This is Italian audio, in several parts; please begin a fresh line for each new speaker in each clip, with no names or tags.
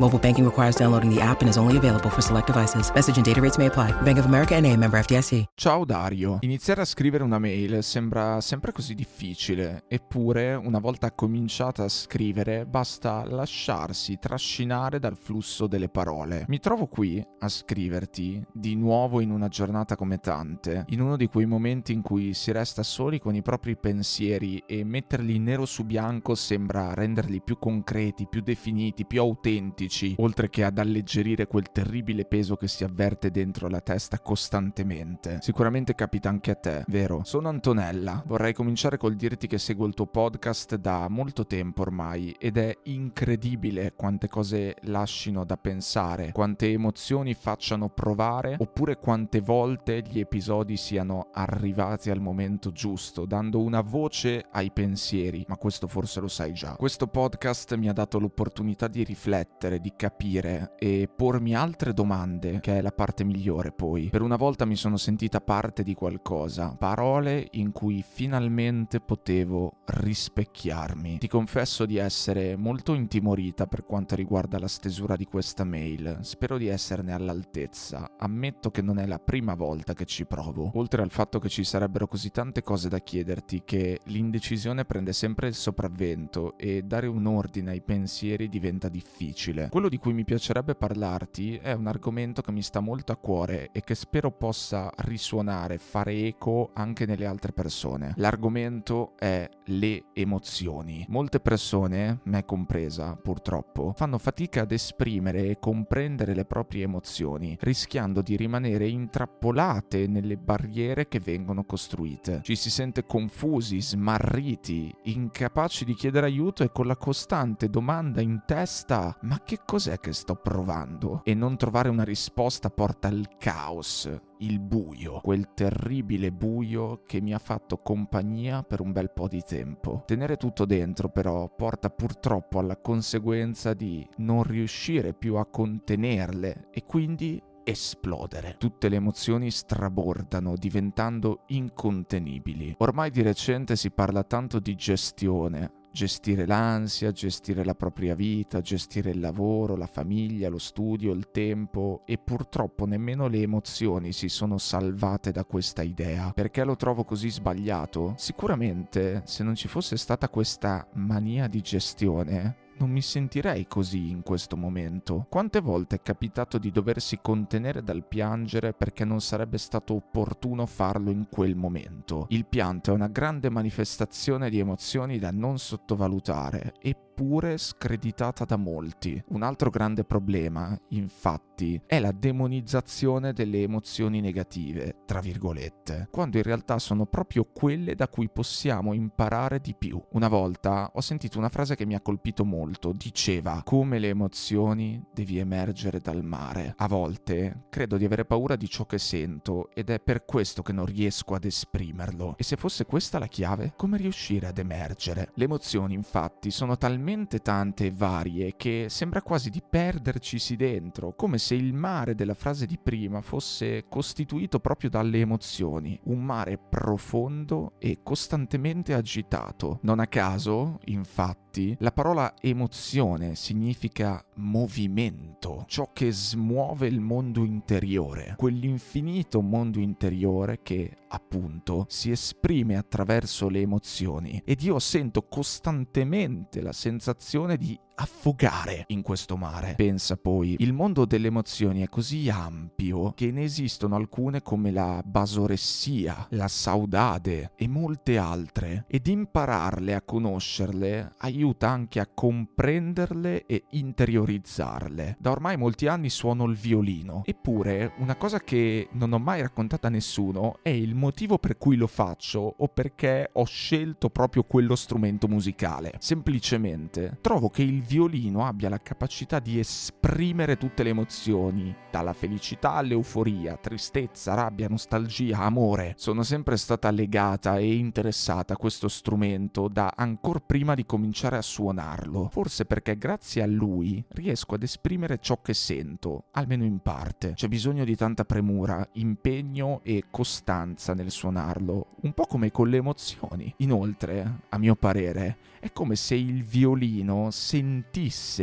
Mobile banking requires downloading the app and is only available for select devices. Message and data rates may apply. Bank of America NA, member FDIC.
Ciao Dario. Iniziare a scrivere una mail sembra sempre così difficile, eppure una volta cominciata a scrivere basta lasciarsi trascinare dal flusso delle parole. Mi trovo qui a scriverti di nuovo in una giornata come tante, in uno di quei momenti in cui si resta soli con i propri pensieri e metterli nero su bianco sembra renderli più concreti, più definiti, più autentici politici, oltre che ad alleggerire quel terribile peso che si avverte dentro la testa costantemente. Sicuramente capita anche a te, vero? Sono Antonella, vorrei cominciare col dirti che seguo il tuo podcast da molto tempo ormai ed è incredibile quante cose lascino da pensare, quante emozioni facciano provare oppure quante volte gli episodi siano arrivati al momento giusto, dando una voce ai pensieri, ma questo forse lo sai già. Questo podcast mi ha dato l'opportunità di riflettere cercare di capire e pormi altre domande, che è la parte migliore poi. Per una volta mi sono sentita parte di qualcosa, parole in cui finalmente potevo rispecchiarmi. Ti confesso di essere molto intimorita per quanto riguarda la stesura di questa mail, spero di esserne all'altezza, ammetto che non è la prima volta che ci provo, oltre al fatto che ci sarebbero così tante cose da chiederti che l'indecisione prende sempre il sopravvento e dare un ordine ai pensieri diventa difficile. Quello di cui mi piacerebbe parlarti è un argomento che mi sta molto a cuore e che spero possa risuonare, fare eco anche nelle altre persone. L'argomento è le emozioni. Molte persone, me compresa purtroppo, fanno fatica ad esprimere e comprendere le proprie emozioni, rischiando di rimanere intrappolate nelle barriere che vengono costruite. Ci si sente confusi, smarriti, incapaci di chiedere aiuto e con la costante domanda in testa ma che cos'è che sto provando? E non trovare una risposta porta al caos, il buio, quel terribile buio che mi ha fatto compagnia per un bel po' di tempo. Tenere tutto dentro però porta purtroppo alla conseguenza di non riuscire più a contenerle e quindi esplodere. Tutte le emozioni strabordano, diventando incontenibili. Ormai di recente si parla tanto di gestione, gestire l'ansia, gestire la propria vita, gestire il lavoro, la famiglia, lo studio, il tempo e purtroppo nemmeno le emozioni si sono salvate da questa idea. Perché lo trovo così sbagliato? Sicuramente se non ci fosse stata questa mania di gestione, non mi sentirei così in questo momento. Quante volte è capitato di doversi contenere dal piangere perché non sarebbe stato opportuno farlo in quel momento? Il pianto è una grande manifestazione di emozioni da non sottovalutare e eppure screditata da molti. Un altro grande problema, infatti, è la demonizzazione delle emozioni negative, tra virgolette, quando in realtà sono proprio quelle da cui possiamo imparare di più. Una volta ho sentito una frase che mi ha colpito molto, diceva come le emozioni devi emergere dal mare. A volte credo di avere paura di ciò che sento ed è per questo che non riesco ad esprimerlo. E se fosse questa la chiave, come riuscire ad emergere? Le emozioni infatti sono talmente talmente tante e varie che sembra quasi di perdercisi dentro, come se il mare della frase di prima fosse costituito proprio dalle emozioni, un mare profondo e costantemente agitato. Non a caso, infatti, la parola emozione significa movimento, ciò che smuove il mondo interiore, quell'infinito mondo interiore che, appunto, si esprime attraverso le emozioni. Ed io sento costantemente la sensazione di affogare in questo mare. Pensa poi, il mondo delle emozioni è così ampio che ne esistono alcune come la basoressia, la saudade e molte altre ed impararle a conoscerle aiuta anche a comprenderle e interiorizzarle. Da ormai molti anni suono il violino, eppure una cosa che non ho mai raccontato a nessuno è il motivo per cui lo faccio o perché ho scelto proprio quello strumento musicale. Semplicemente trovo che il violino abbia la capacità di esprimere tutte le emozioni, dalla felicità all'euforia, tristezza, rabbia, nostalgia, amore. Sono sempre stata legata e interessata a questo strumento da ancora prima di cominciare a suonarlo, forse perché grazie a lui riesco ad esprimere ciò che sento, almeno in parte. C'è bisogno di tanta premura, impegno e costanza nel suonarlo, un po' come con le emozioni. Inoltre, a mio parere, è come se il violino sentisse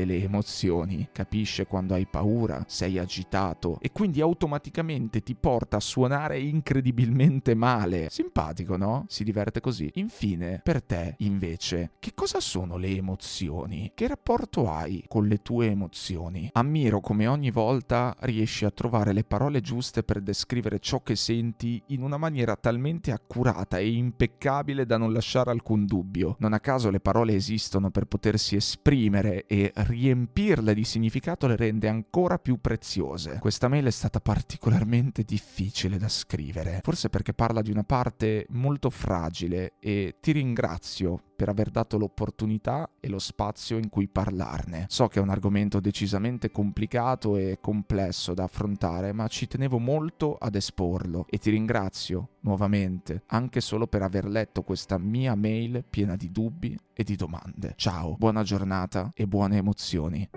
le emozioni, capisce quando hai paura, sei agitato e quindi automaticamente ti porta a suonare incredibilmente male. Simpatico, no? Si diverte così. Infine, per te, invece, che cosa sono le emozioni? Che rapporto hai con le tue emozioni? Ammiro come ogni volta riesci a trovare le parole giuste per descrivere ciò che senti in una maniera talmente accurata e impeccabile da non lasciare alcun dubbio. Non a caso le parole esistono per potersi esprimere e riempirle di significato le rende ancora più preziose. Questa mail è stata particolarmente difficile da scrivere, forse perché parla di una parte molto fragile e ti ringrazio per aver dato l'opportunità e lo spazio in cui parlarne. So che è un argomento decisamente complicato e complesso da affrontare, ma ci tenevo molto ad esporlo e ti ringrazio nuovamente anche solo per aver letto questa mia mail piena di dubbi e di domande. Ciao, buona giornata e buone emozioni.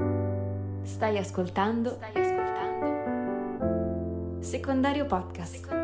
Stai ascoltando? Stai ascoltando? Secondario Podcast. Secondario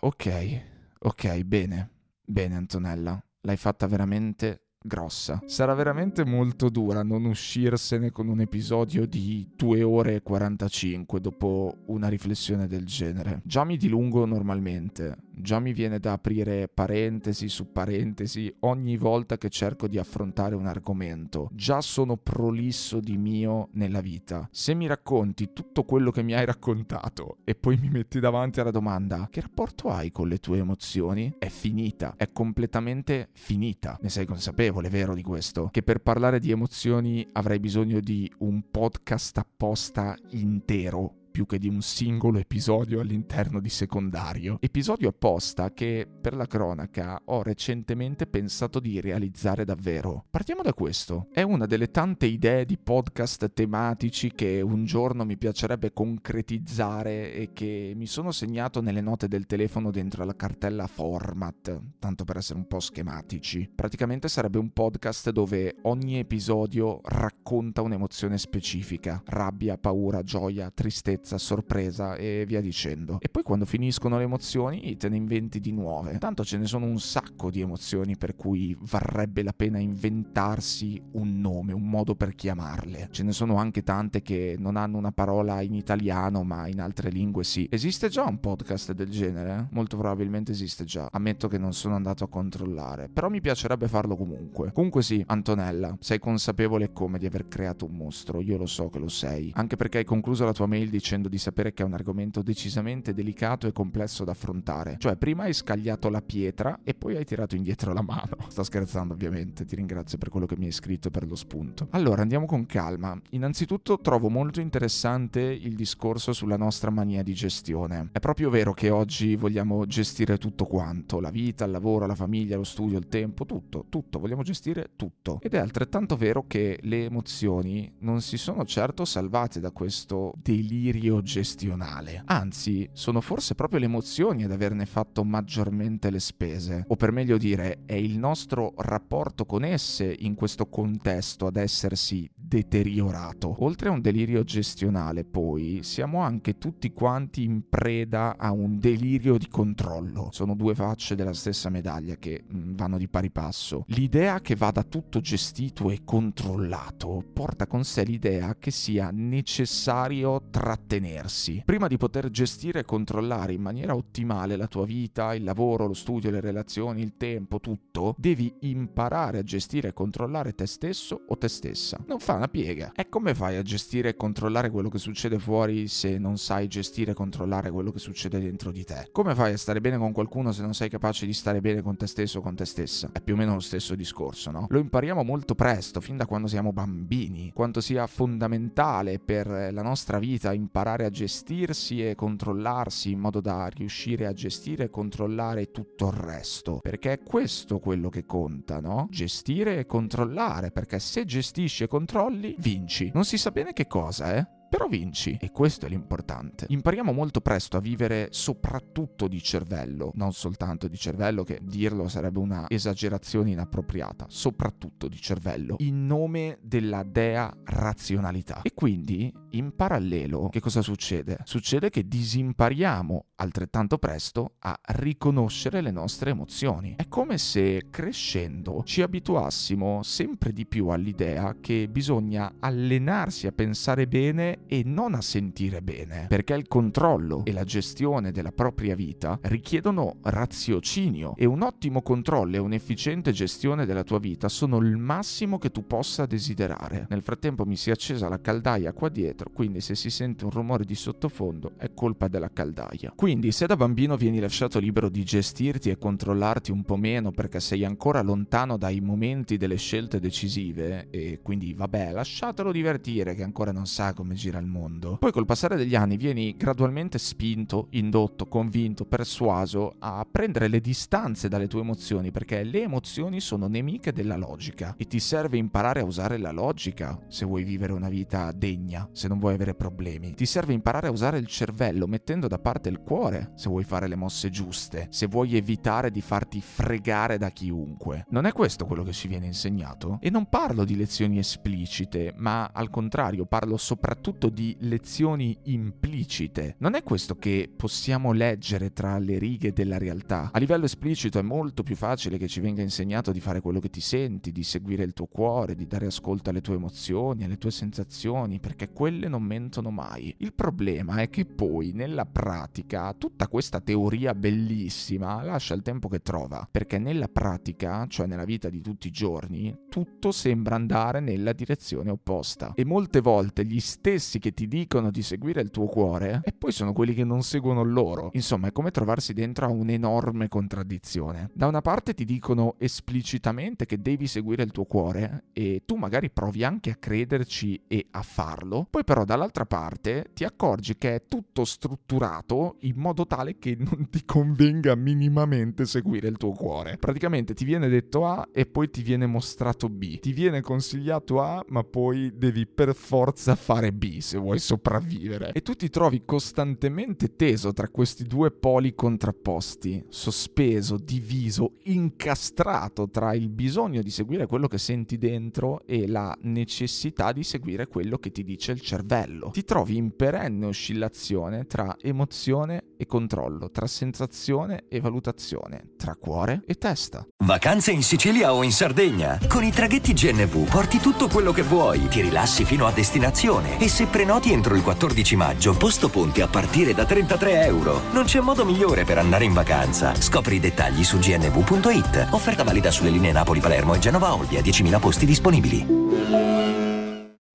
Ok, ok, bene. Bene Antonella, l'hai fatta veramente grossa. Sarà veramente molto dura non uscirsene con un episodio di 2 ore e 45 dopo una riflessione del genere. Già mi dilungo normalmente, già mi viene da aprire parentesi su parentesi ogni volta che cerco di affrontare un argomento. Già sono prolisso di mio nella vita. Se mi racconti tutto quello che mi hai raccontato e poi mi metti davanti alla domanda che rapporto hai con le tue emozioni? È finita, è completamente finita. Ne sei consapevole? Consapevole, vero, di questo, che per parlare di emozioni avrei bisogno di un podcast apposta intero più che di un singolo episodio all'interno di secondario. Episodio apposta che, per la cronaca, ho recentemente pensato di realizzare davvero. Partiamo da questo. È una delle tante idee di podcast tematici che un giorno mi piacerebbe concretizzare e che mi sono segnato nelle note del telefono dentro la cartella format, tanto per essere un po' schematici. Praticamente sarebbe un podcast dove ogni episodio racconta un'emozione specifica, rabbia, paura, gioia, tristezza, tristezza, sorpresa e via dicendo. E poi quando finiscono le emozioni te ne inventi di nuove. Tanto ce ne sono un sacco di emozioni per cui varrebbe la pena inventarsi un nome, un modo per chiamarle. Ce ne sono anche tante che non hanno una parola in italiano ma in altre lingue sì. Esiste già un podcast del genere? Molto probabilmente esiste già. Ammetto che non sono andato a controllare, però mi piacerebbe farlo comunque. Comunque sì, Antonella, sei consapevole come di aver creato un mostro, io lo so che lo sei. Anche perché hai concluso la tua mail dicendo dicendo di sapere che è un argomento decisamente delicato e complesso da affrontare. Cioè, prima hai scagliato la pietra e poi hai tirato indietro la mano. Sto scherzando, ovviamente. Ti ringrazio per quello che mi hai scritto e per lo spunto. Allora, andiamo con calma. Innanzitutto, trovo molto interessante il discorso sulla nostra mania di gestione. È proprio vero che oggi vogliamo gestire tutto quanto: la vita, il lavoro, la famiglia, lo studio, il tempo, tutto, tutto. Vogliamo gestire tutto. Ed è altrettanto vero che le emozioni non si sono certo salvate da questo delirio gestionale. Anzi, sono forse proprio le emozioni ad averne fatto maggiormente le spese. O per meglio dire, è il nostro rapporto con esse in questo contesto ad essersi deteriorato. Oltre a un delirio gestionale, poi, siamo anche tutti quanti in preda a un delirio di controllo. Sono due facce della stessa medaglia che mm, vanno di pari passo. L'idea che vada tutto gestito e controllato porta con sé l'idea che sia necessario trattenersi. Prima di poter gestire e controllare in maniera ottimale la tua vita, il lavoro, lo studio, le relazioni, il tempo, tutto, devi imparare a gestire e controllare te stesso o te stessa. Non fa una piega. E come fai a gestire e controllare quello che succede fuori se non sai gestire e controllare quello che succede dentro di te? Come fai a stare bene con qualcuno se non sei capace di stare bene con te stesso o con te stessa? È più o meno lo stesso discorso, no? Lo impariamo molto presto, fin da quando siamo bambini, quanto sia fondamentale per la nostra vita imparare a gestirsi e controllarsi in modo da riuscire a gestire e controllare tutto il resto. Perché è questo quello che conta, no? Gestire e controllare, perché se gestisci e controlli, vinci. Non si sa bene che cosa, eh? Però vinci, e questo è l'importante. Impariamo molto presto a vivere soprattutto di cervello, non soltanto di cervello, che dirlo sarebbe una esagerazione inappropriata, soprattutto di cervello, in nome della dea razionalità. E quindi, in parallelo, che cosa succede? Succede che disimpariamo altrettanto presto a riconoscere le nostre emozioni. È come se crescendo ci abituassimo sempre di più all'idea che bisogna allenarsi a pensare bene e non a sentire bene, perché il controllo e la gestione della propria vita richiedono raziocinio e un ottimo controllo e un'efficiente gestione della tua vita sono il massimo che tu possa desiderare. Nel frattempo mi si è accesa la caldaia qua dietro, quindi se si sente un rumore di sottofondo è colpa della caldaia. Quindi se da bambino vieni lasciato libero di gestirti e controllarti un po' meno perché sei ancora lontano dai momenti delle scelte decisive e quindi vabbè lasciatelo divertire che ancora non sa come girare gira il mondo. Poi col passare degli anni vieni gradualmente spinto, indotto, convinto, persuaso a prendere le distanze dalle tue emozioni perché le emozioni sono nemiche della logica e ti serve imparare a usare la logica se vuoi vivere una vita degna, se non vuoi avere problemi. Ti serve imparare a usare il cervello mettendo da parte il cuore se vuoi fare le mosse giuste, se vuoi evitare di farti fregare da chiunque. Non è questo quello che ci viene insegnato? E non parlo di lezioni esplicite, ma al contrario parlo soprattutto soprattutto di lezioni implicite. Non è questo che possiamo leggere tra le righe della realtà. A livello esplicito è molto più facile che ci venga insegnato di fare quello che ti senti, di seguire il tuo cuore, di dare ascolto alle tue emozioni, alle tue sensazioni, perché quelle non mentono mai. Il problema è che poi nella pratica tutta questa teoria bellissima lascia il tempo che trova, perché nella pratica, cioè nella vita di tutti i giorni, tutto sembra andare nella direzione opposta e molte volte gli stessi stessi che ti dicono di seguire il tuo cuore e poi sono quelli che non seguono loro. Insomma, è come trovarsi dentro a un'enorme contraddizione. Da una parte ti dicono esplicitamente che devi seguire il tuo cuore e tu magari provi anche a crederci e a farlo, poi però dall'altra parte ti accorgi che è tutto strutturato in modo tale che non ti convenga minimamente seguire il tuo cuore. Praticamente ti viene detto A e poi ti viene mostrato B. Ti viene consigliato A, ma poi devi per forza fare B se vuoi sopravvivere. E tu ti trovi costantemente teso tra questi due poli contrapposti, sospeso, diviso, incastrato tra il bisogno di seguire quello che senti dentro e la necessità di seguire quello che ti dice il cervello. Ti trovi in perenne oscillazione tra emozione e controllo, tra sensazione e valutazione, tra cuore e testa.
Vacanze in Sicilia o in Sardegna? Con i traghetti GNV porti tutto quello che vuoi, ti rilassi fino a destinazione e se prenoti entro il 14 maggio, posto ponti a partire da 33 euro. Non c'è modo migliore per andare in vacanza. Scopri i dettagli su gnv.it. Offerta valida sulle linee Napoli-Palermo e Genova-Olbia, 10.000 posti disponibili.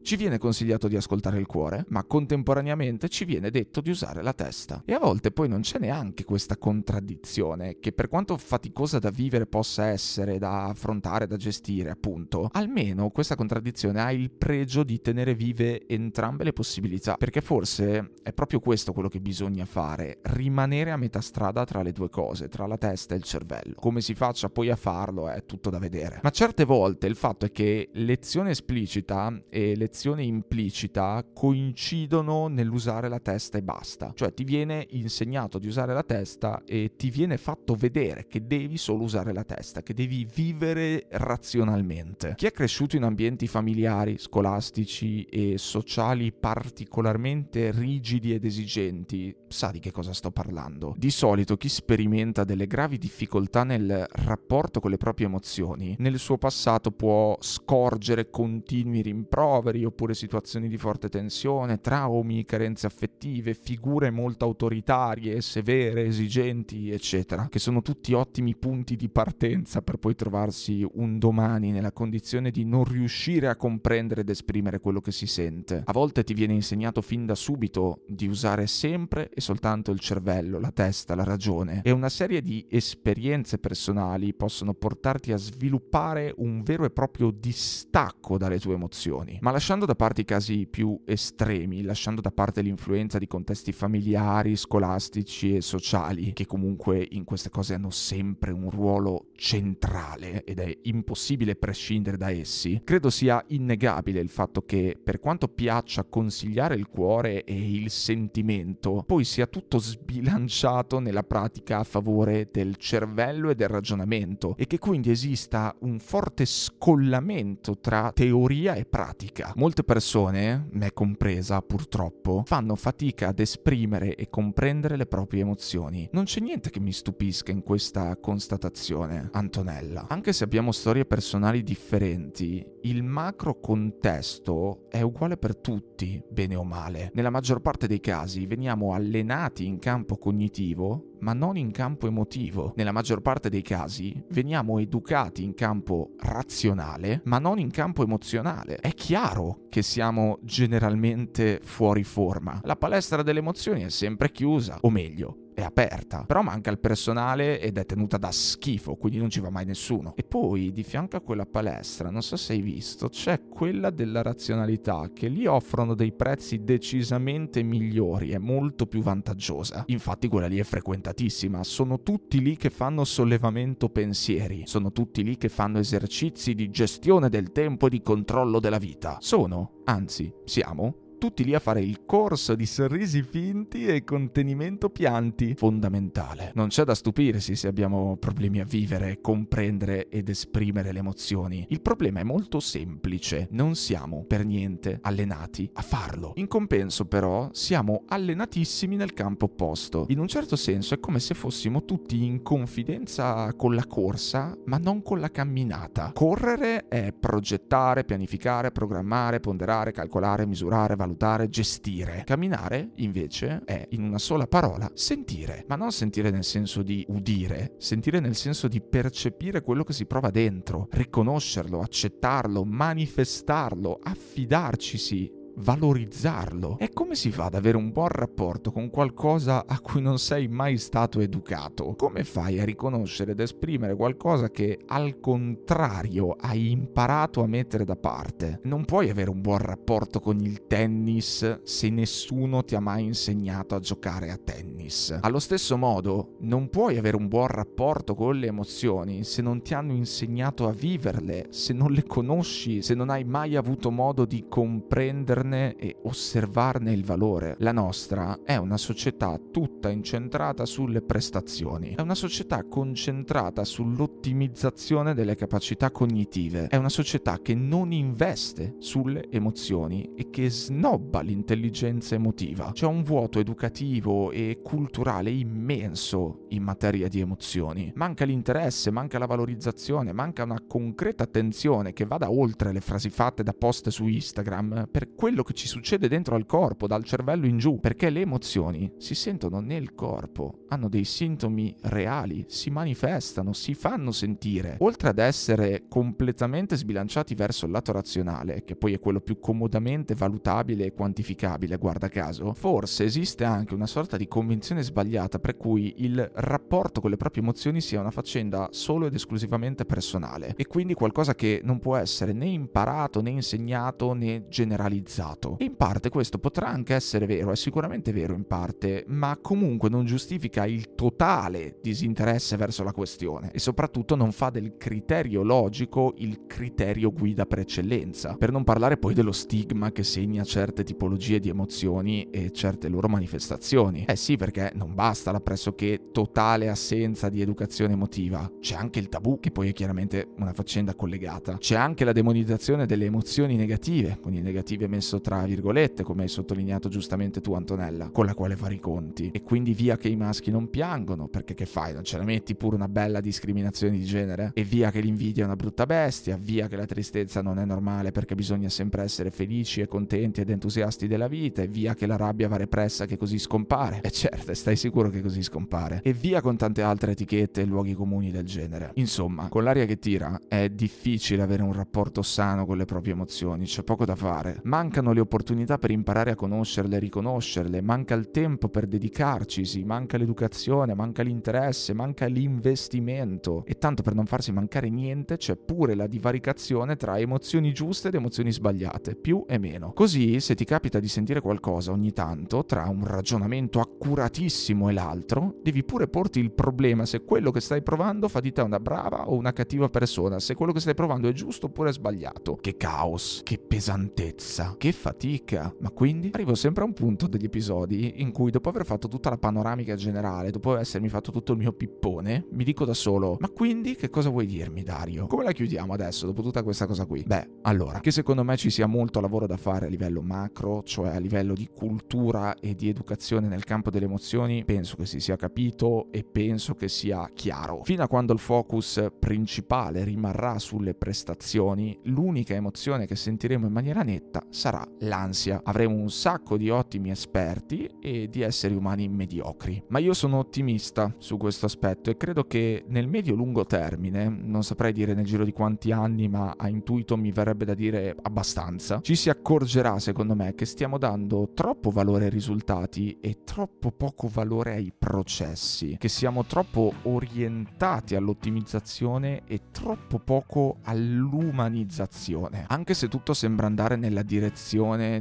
Ci viene consigliato di ascoltare il cuore, ma contemporaneamente ci viene detto di usare la testa. E a volte poi non c'è neanche questa contraddizione, che per quanto faticosa da vivere possa essere, da affrontare, da gestire, appunto, almeno questa contraddizione ha il pregio di tenere vive entrambe le possibilità, perché forse è proprio questo quello che bisogna fare, rimanere a metà strada tra le due cose, tra la testa e il cervello. Come si faccia poi a farlo è tutto da vedere. Ma certe volte il fatto è che lezione esplicita e lezione direzione implicita coincidono nell'usare la testa e basta. Cioè ti viene insegnato di usare la testa e ti viene fatto vedere che devi solo usare la testa, che devi vivere razionalmente. Chi è cresciuto in ambienti familiari, scolastici e sociali particolarmente rigidi ed esigenti sa di che cosa sto parlando. Di solito chi sperimenta delle gravi difficoltà nel rapporto con le proprie emozioni, nel suo passato può scorgere continui rimproveri oppure situazioni di forte tensione, traumi, carenze affettive, figure molto autoritarie, severe, esigenti, eccetera, che sono tutti ottimi punti di partenza per poi trovarsi un domani nella condizione di non riuscire a comprendere ed esprimere quello che si sente. A volte ti viene insegnato fin da subito di usare sempre e soltanto il cervello, la testa, la ragione e una serie di esperienze personali possono portarti a sviluppare un vero e proprio distacco dalle tue emozioni. Ma lasciando da parte i casi più estremi, lasciando da parte l'influenza di contesti familiari, scolastici e sociali, che comunque in queste cose hanno sempre un ruolo centrale ed è impossibile prescindere da essi, credo sia innegabile il fatto che per quanto piaccia consigliare il cuore e il sentimento, poi sia tutto sbilanciato nella pratica a favore del cervello e del ragionamento e che quindi esista un forte scollamento tra teoria e pratica. Molte persone, me compresa purtroppo, fanno fatica ad esprimere e comprendere le proprie emozioni. Non c'è niente che mi stupisca in questa constatazione, Antonella. Anche se abbiamo storie personali differenti, il macro contesto è uguale per tutti, bene o male. Nella maggior parte dei casi veniamo allenati in campo cognitivo ma non in campo emotivo. Nella maggior parte dei casi veniamo educati in campo razionale, ma non in campo emozionale. È chiaro che siamo generalmente fuori forma. La palestra delle emozioni è sempre chiusa, o meglio, è aperta, però manca il personale ed è tenuta da schifo, quindi non ci va mai nessuno. E poi di fianco a quella palestra, non so se hai visto, c'è quella della razionalità che lì offrono dei prezzi decisamente migliori, è molto più vantaggiosa. Infatti quella lì è frequentatissima, sono tutti lì che fanno sollevamento pensieri, sono tutti lì che fanno esercizi di gestione del tempo e di controllo della vita. Sono, anzi, siamo tutti lì a fare il corso di sorrisi finti e contenimento pianti. Fondamentale. Non c'è da stupirsi se abbiamo problemi a vivere, comprendere ed esprimere le emozioni. Il problema è molto semplice. Non siamo per niente allenati a farlo. In compenso, però, siamo allenatissimi nel campo opposto. In un certo senso è come se fossimo tutti in confidenza con la corsa, ma non con la camminata. Correre è progettare, pianificare, programmare, ponderare, calcolare, misurare, valutare valutare, gestire. Camminare, invece, è in una sola parola sentire, ma non sentire nel senso di udire, sentire nel senso di percepire quello che si prova dentro, riconoscerlo, accettarlo, manifestarlo, affidarcisi valorizzarlo. E come si fa ad avere un buon rapporto con qualcosa a cui non sei mai stato educato? Come fai a riconoscere ed esprimere qualcosa che al contrario hai imparato a mettere da parte? Non puoi avere un buon rapporto con il tennis se nessuno ti ha mai insegnato a giocare a tennis. Allo stesso modo, non puoi avere un buon rapporto con le emozioni se non ti hanno insegnato a viverle, se non le conosci, se non hai mai avuto modo di comprendere capirne e osservarne il valore. La nostra è una società tutta incentrata sulle prestazioni, è una società concentrata sull'ottimizzazione delle capacità cognitive, è una società che non investe sulle emozioni e che snobba l'intelligenza emotiva. C'è un vuoto educativo e culturale immenso in materia di emozioni. Manca l'interesse, manca la valorizzazione, manca una concreta attenzione che vada oltre le frasi fatte da post su Instagram per quello quello che ci succede dentro al corpo, dal cervello in giù, perché le emozioni si sentono nel corpo, hanno dei sintomi reali, si manifestano, si fanno sentire. Oltre ad essere completamente sbilanciati verso il lato razionale, che poi è quello più comodamente valutabile e quantificabile, guarda caso, forse esiste anche una sorta di convinzione sbagliata per cui il rapporto con le proprie emozioni sia una faccenda solo ed esclusivamente personale e quindi qualcosa che non può essere né imparato né insegnato né generalizzato idealizzato. E in parte questo potrà anche essere vero, è sicuramente vero in parte, ma comunque non giustifica il totale disinteresse verso la questione e soprattutto non fa del criterio logico il criterio guida per eccellenza. Per non parlare poi dello stigma che segna certe tipologie di emozioni e certe loro manifestazioni. Eh sì, perché non basta la pressoché totale assenza di educazione emotiva, c'è anche il tabù, che poi è chiaramente una faccenda collegata. C'è anche la demonizzazione delle emozioni negative, con il negative messo tra virgolette, come hai sottolineato giustamente tu Antonella, con la quale fare i conti. E quindi via che i maschi non piangono, perché che fai? Non ce la metti pure una bella discriminazione di genere? E via che l'invidia è una brutta bestia, via che la tristezza non è normale perché bisogna sempre essere felici e contenti ed entusiasti della vita, e via che la rabbia va repressa che così scompare. E certo, stai sicuro che così scompare. E via con tante altre etichette e luoghi comuni del genere. Insomma, con l'aria che tira è difficile avere un rapporto sano con le proprie emozioni, c'è poco da fare. Mancano le opportunità per imparare a conoscerle e riconoscerle, manca il tempo per dedicarcisi, manca l'educazione, manca l'interesse, manca l'investimento. E tanto per non farsi mancare niente c'è pure la divaricazione tra emozioni giuste ed emozioni sbagliate, più e meno. Così, se ti capita di sentire qualcosa ogni tanto, tra un ragionamento accuratissimo e l'altro, devi pure porti il problema se quello che stai provando fa di te una brava o una cattiva persona, se quello che stai provando è giusto oppure sbagliato. Che caos, che pesantezza, che fatica. Ma quindi arrivo sempre a un punto degli episodi in cui dopo aver fatto tutta la panoramica generale, dopo essermi fatto tutto il mio pippone, mi dico da solo, ma quindi che cosa vuoi dirmi Dario? Come la chiudiamo adesso dopo tutta questa cosa qui? Beh, allora, che secondo me ci sia molto lavoro da fare a livello macro, cioè a livello di cultura e di educazione nel campo delle emozioni, penso che si sia capito e penso che sia chiaro. Fino a quando il focus principale rimarrà sulle prestazioni, l'unica emozione che sentiremo in maniera netta sarà l'ansia. Avremo un sacco di ottimi esperti e di esseri umani mediocri. Ma io sono ottimista su questo aspetto e credo che nel medio-lungo termine, non saprei dire nel giro di quanti anni, ma a intuito mi verrebbe da dire abbastanza, ci si accorgerà secondo me che stiamo dando troppo valore ai risultati e troppo poco valore ai processi, che siamo troppo orientati all'ottimizzazione e troppo poco all'umanizzazione. Anche se tutto sembra andare nella direzione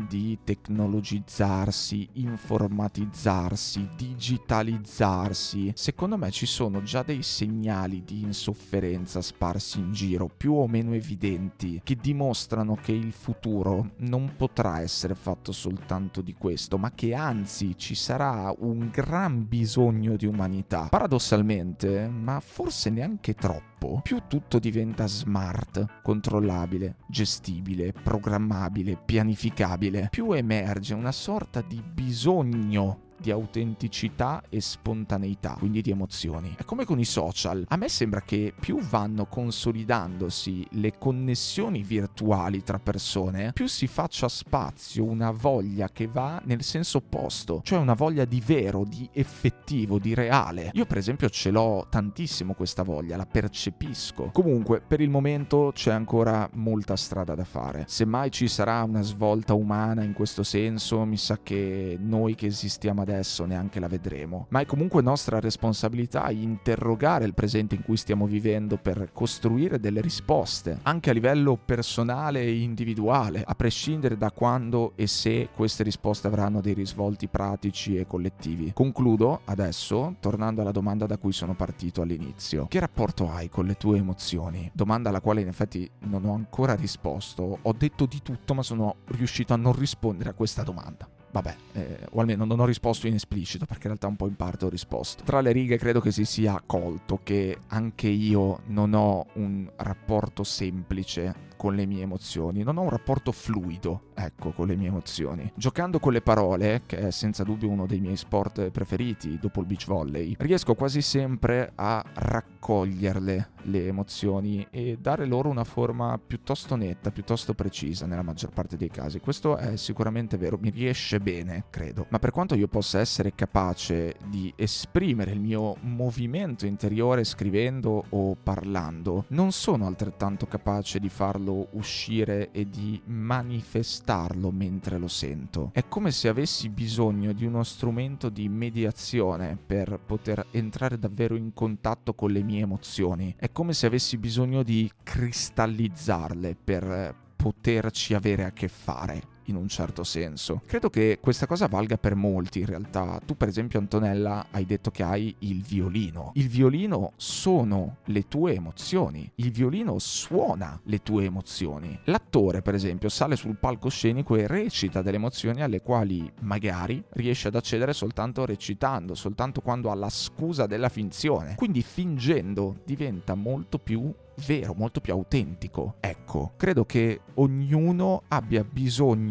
di tecnologizzarsi, informatizzarsi, digitalizzarsi, secondo me ci sono già dei segnali di insofferenza sparsi in giro, più o meno evidenti, che dimostrano che il futuro non potrà essere fatto soltanto di questo, ma che anzi ci sarà un gran bisogno di umanità. Paradossalmente, ma forse neanche troppo, più tutto diventa smart, controllabile, gestibile, programmabile, pianificabile, più emerge una sorta di bisogno di autenticità e spontaneità, quindi di emozioni. È come con i social. A me sembra che più vanno consolidandosi le connessioni virtuali tra persone, più si faccia spazio una voglia che va nel senso opposto, cioè una voglia di vero, di effettivo, di reale. Io per esempio ce l'ho tantissimo questa voglia, la percepisco. Comunque, per il momento c'è ancora molta strada da fare. Se mai ci sarà una svolta umana in questo senso, mi sa che noi che esistiamo adesso adesso neanche la vedremo, ma è comunque nostra responsabilità interrogare il presente in cui stiamo vivendo per costruire delle risposte, anche a livello personale e individuale, a prescindere da quando e se queste risposte avranno dei risvolti pratici e collettivi. Concludo adesso tornando alla domanda da cui sono partito all'inizio. Che rapporto hai con le tue emozioni? Domanda alla quale in effetti non ho ancora risposto. Ho detto di tutto ma sono riuscito a non rispondere a questa domanda. Vabbè, eh, o almeno non ho risposto in esplicito, perché in realtà un po' in parte ho risposto. Tra le righe credo che si sia colto che anche io non ho un rapporto semplice con le mie emozioni, non ho un rapporto fluido, ecco, con le mie emozioni. Giocando con le parole, che è senza dubbio uno dei miei sport preferiti dopo il beach volley, riesco quasi sempre a raccoglierle le emozioni e dare loro una forma piuttosto netta, piuttosto precisa nella maggior parte dei casi. Questo è sicuramente vero, mi riesce bene, credo. Ma per quanto io possa essere capace di esprimere il mio movimento interiore scrivendo o parlando, non sono altrettanto capace di farlo uscire e di manifestarlo mentre lo sento. È come se avessi bisogno di uno strumento di mediazione per poter entrare davvero in contatto con le mie emozioni. È come se avessi bisogno di cristallizzarle per poterci avere a che fare. In un certo senso. Credo che questa cosa valga per molti in realtà. Tu per esempio Antonella hai detto che hai il violino. Il violino sono le tue emozioni. Il violino suona le tue emozioni. L'attore per esempio sale sul palcoscenico e recita delle emozioni alle quali magari riesce ad accedere soltanto recitando, soltanto quando ha la scusa della finzione. Quindi fingendo diventa molto più vero, molto più autentico. Ecco, credo che ognuno abbia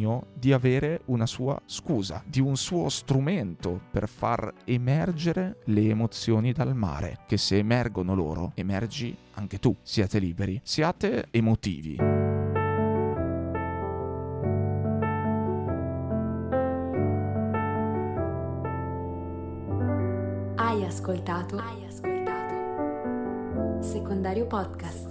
bisogno di avere una sua scusa, di un suo strumento per far emergere le emozioni dal mare, che se emergono loro, emergi anche tu. Siate liberi, siate emotivi.
Hai ascoltato? Hai ascoltato? Secondario Podcast.